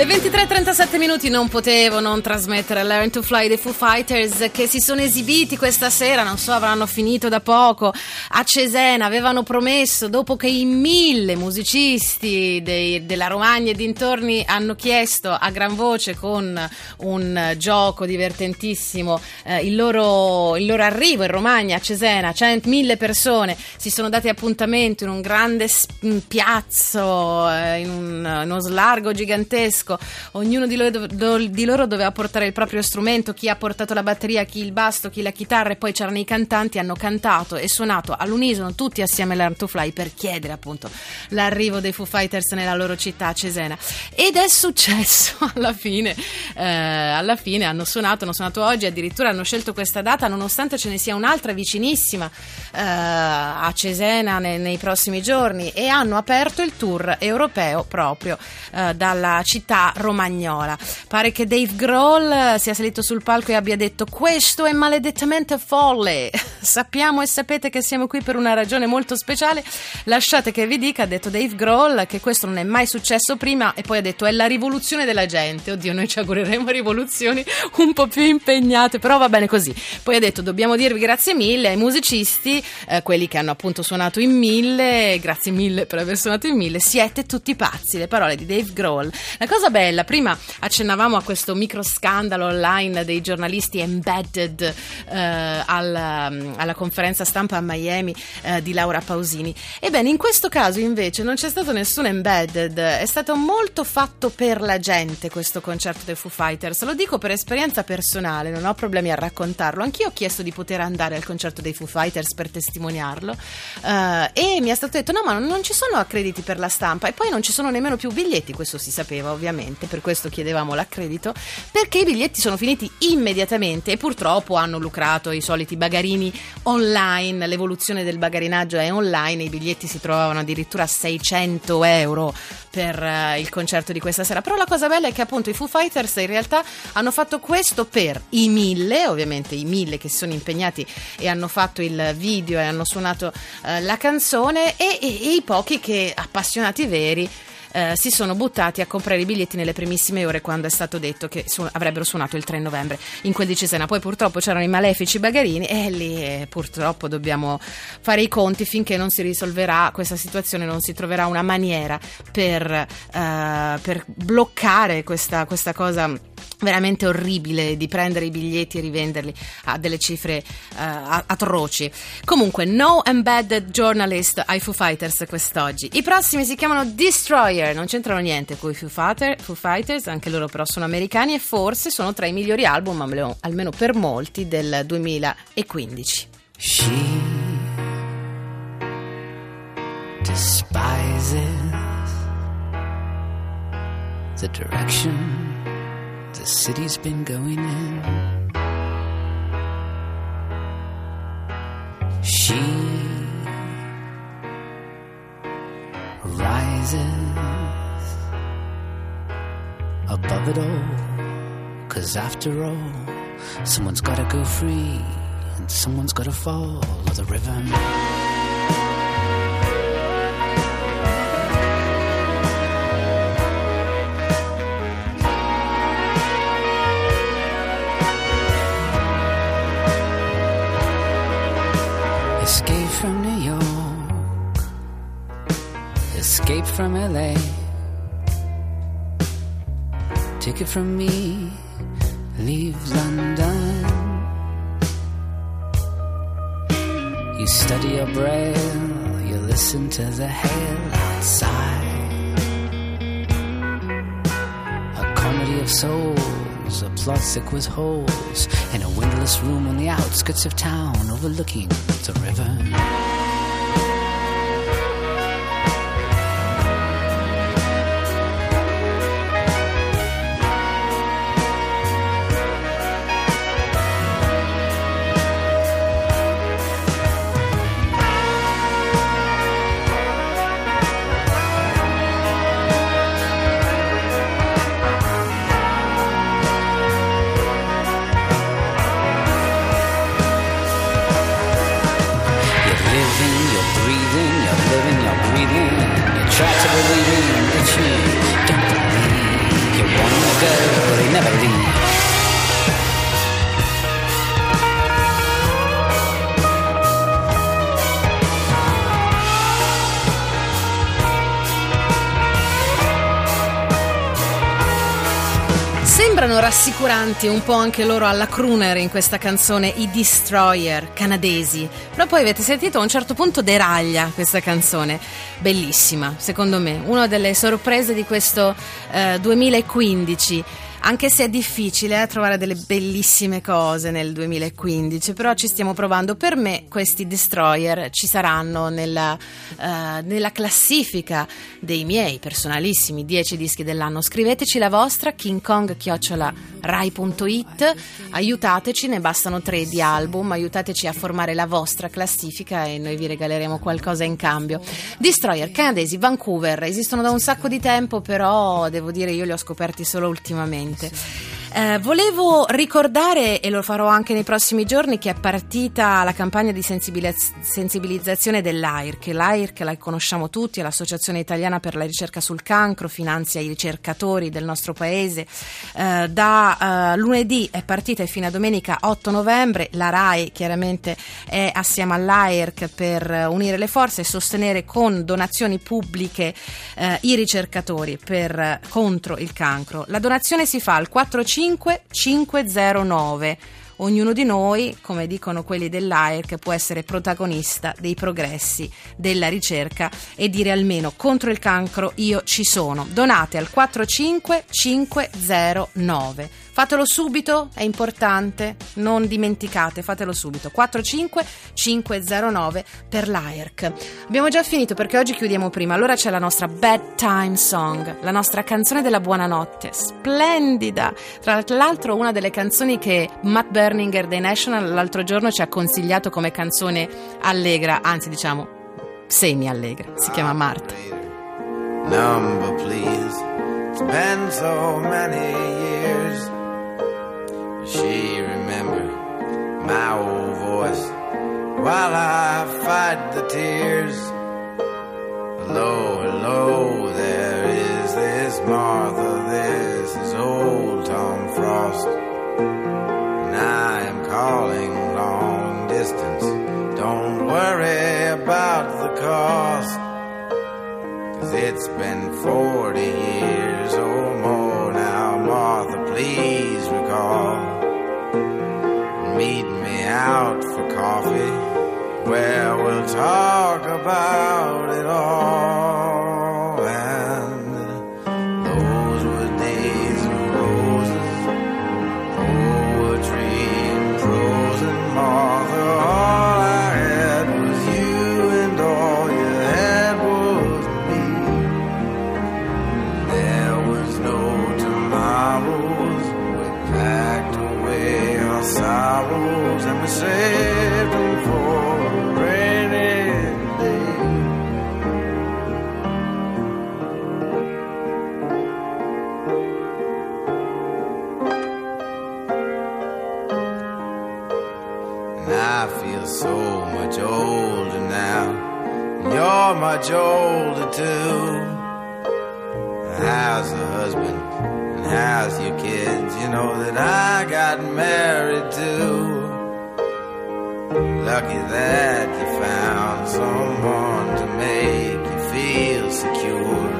Le 23.37 minuti non potevo non trasmettere Learn to Fly dei Foo Fighters che si sono esibiti questa sera, non so, avranno finito da poco a Cesena, avevano promesso dopo che i mille musicisti dei- della Romagna e dintorni hanno chiesto a gran voce con un gioco divertentissimo eh, il, loro, il loro arrivo in Romagna a Cesena, cent- mille persone si sono dati appuntamento in un grande in piazzo, eh, in un- uno slargo gigantesco ognuno di loro, do- di loro doveva portare il proprio strumento, chi ha portato la batteria, chi il basto, chi la chitarra e poi c'erano i cantanti, hanno cantato e suonato all'unisono tutti assieme Learn to Fly per chiedere appunto l'arrivo dei Foo Fighters nella loro città Cesena. Ed è successo alla fine, eh, alla fine hanno suonato, hanno suonato oggi, addirittura hanno scelto questa data nonostante ce ne sia un'altra vicinissima eh, a Cesena ne- nei prossimi giorni e hanno aperto il tour europeo proprio eh, dalla città romagnola. Pare che Dave Grohl sia salito sul palco e abbia detto questo è maledettamente folle. Sappiamo e sapete che siamo qui per una ragione molto speciale. Lasciate che vi dica, ha detto Dave Grohl, che questo non è mai successo prima e poi ha detto è la rivoluzione della gente. Oddio, noi ci augureremo rivoluzioni un po' più impegnate, però va bene così. Poi ha detto dobbiamo dirvi grazie mille ai musicisti, eh, quelli che hanno appunto suonato in mille, grazie mille per aver suonato in mille, siete tutti pazzi, le parole di Dave Grohl. La cosa bella, prima accennavamo a questo micro scandalo online dei giornalisti embedded eh, alla, alla conferenza stampa a Miami eh, di Laura Pausini. Ebbene, in questo caso invece non c'è stato nessun embedded, è stato molto fatto per la gente questo concerto dei Foo Fighters. Lo dico per esperienza personale, non ho problemi a raccontarlo. Anch'io ho chiesto di poter andare al concerto dei Foo Fighters per testimoniarlo eh, e mi è stato detto no, ma non ci sono accrediti per la stampa e poi non ci sono nemmeno più biglietti, questo si sapeva ovviamente, per questo chiedevamo l'accredito, perché i biglietti sono finiti immediatamente e purtroppo hanno lucrato i soliti bagarini online, l'evoluzione del bagarinaggio è online, i biglietti si trovavano addirittura a 600 euro per eh, il concerto di questa sera, però la cosa bella è che appunto i Foo Fighters in realtà hanno fatto questo per i mille, ovviamente i mille che si sono impegnati e hanno fatto il video e hanno suonato eh, la canzone e, e- e i pochi che appassionati veri eh, si sono buttati a comprare i biglietti nelle primissime ore quando è stato detto che su- avrebbero suonato il 3 novembre in quel di Cesena. Poi purtroppo c'erano i malefici bagarini e lì eh, purtroppo dobbiamo fare i conti finché non si risolverà questa situazione, non si troverà una maniera per, eh, per bloccare questa, questa cosa veramente orribile di prendere i biglietti e rivenderli a delle cifre a- atroci. Comunque, no embedded journalist ai Foo Fighters quest'oggi. I prossimi si chiamano Destroyer, non c'entrano niente con i Foo, Fighter- Foo Fighters, anche loro però sono americani e forse sono tra i migliori album, almeno per molti, del 2015. She despises the direction the city's been going in. She rises above it all. Cause after all, someone's gotta go free and someone's gotta fall of the river. Ticket from me, leave London. You study your braille, you listen to the hail outside. A comedy of souls, a plot thick with holes, in a windowless room on the outskirts of town overlooking the river. In, rassicuranti un po' anche loro alla crooner in questa canzone I Destroyer canadesi, però poi avete sentito a un certo punto deraglia questa canzone, bellissima secondo me, una delle sorprese di questo eh, 2015. Anche se è difficile eh, trovare delle bellissime cose nel 2015, però ci stiamo provando. Per me questi destroyer ci saranno nella, eh, nella classifica dei miei personalissimi 10 dischi dell'anno. Scriveteci la vostra King Kong chiocciola rai.it. Aiutateci, ne bastano tre di album, aiutateci a formare la vostra classifica e noi vi regaleremo qualcosa in cambio. Destroyer, Canadesi, Vancouver, esistono da un sacco di tempo, però devo dire io li ho scoperti solo ultimamente. Eh, volevo ricordare, e lo farò anche nei prossimi giorni, che è partita la campagna di sensibiliz- sensibilizzazione dell'AIRC. L'AIRC la conosciamo tutti, è l'Associazione Italiana per la Ricerca sul Cancro, finanzia i ricercatori del nostro paese. Eh, da eh, lunedì è partita e fino a domenica 8 novembre la RAI chiaramente è assieme all'AIRC per unire le forze e sostenere con donazioni pubbliche eh, i ricercatori per, contro il cancro. La donazione si fa al 45 509. Ognuno di noi, come dicono quelli dell'AIRC, può essere protagonista dei progressi della ricerca e dire almeno contro il cancro io ci sono. Donate al 45509. Fatelo subito, è importante, non dimenticate, fatelo subito. 45509 per l'AIRC. Abbiamo già finito perché oggi chiudiamo prima, allora c'è la nostra bedtime song, la nostra canzone della buonanotte, splendida. Tra l'altro una delle canzoni che Matt Berninger dei National l'altro giorno ci ha consigliato come canzone allegra, anzi diciamo semi allegra, si chiama Marta. number, please. It's been so many years. Tears. Hello, hello, there is this Martha, this is old Tom Frost. And I am calling long distance. Don't worry about the cost. Cause it's been 40 years sorrows and we saved husband? And how's your kids? You know that I got married too. Lucky that you found someone to make you feel secure.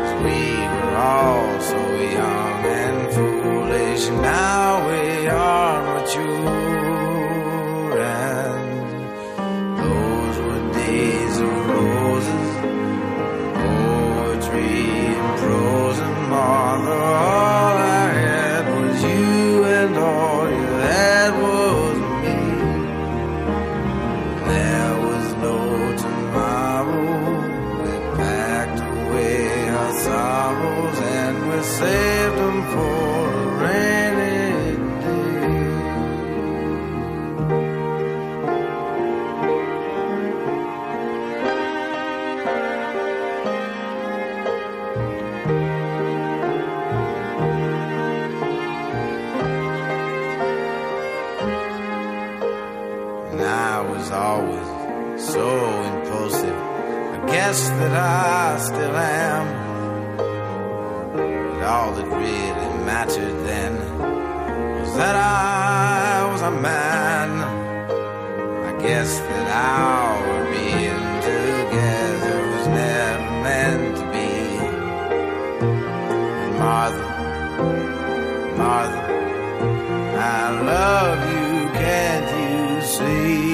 'Cause we were all so young and foolish. Now we are mature. And those were days of roses I guess that our being together was never meant to be. Martha, Martha, I love you, can't you see?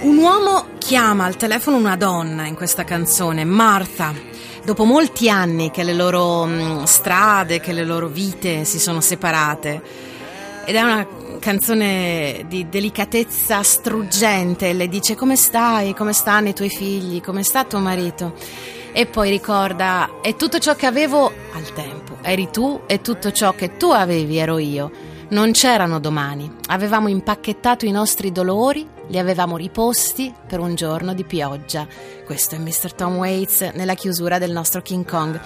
Un uomo chiama al telefono una donna in questa canzone, Martha. Dopo molti anni che le loro mm, strade, che le loro vite si sono separate. Ed è una canzone di delicatezza struggente. Le dice come stai, come stanno i tuoi figli, come sta tuo marito. E poi ricorda, è tutto ciò che avevo al tempo, eri tu e tutto ciò che tu avevi ero io. Non c'erano domani, avevamo impacchettato i nostri dolori, li avevamo riposti per un giorno di pioggia. Questo è Mr. Tom Waits nella chiusura del nostro King Kong.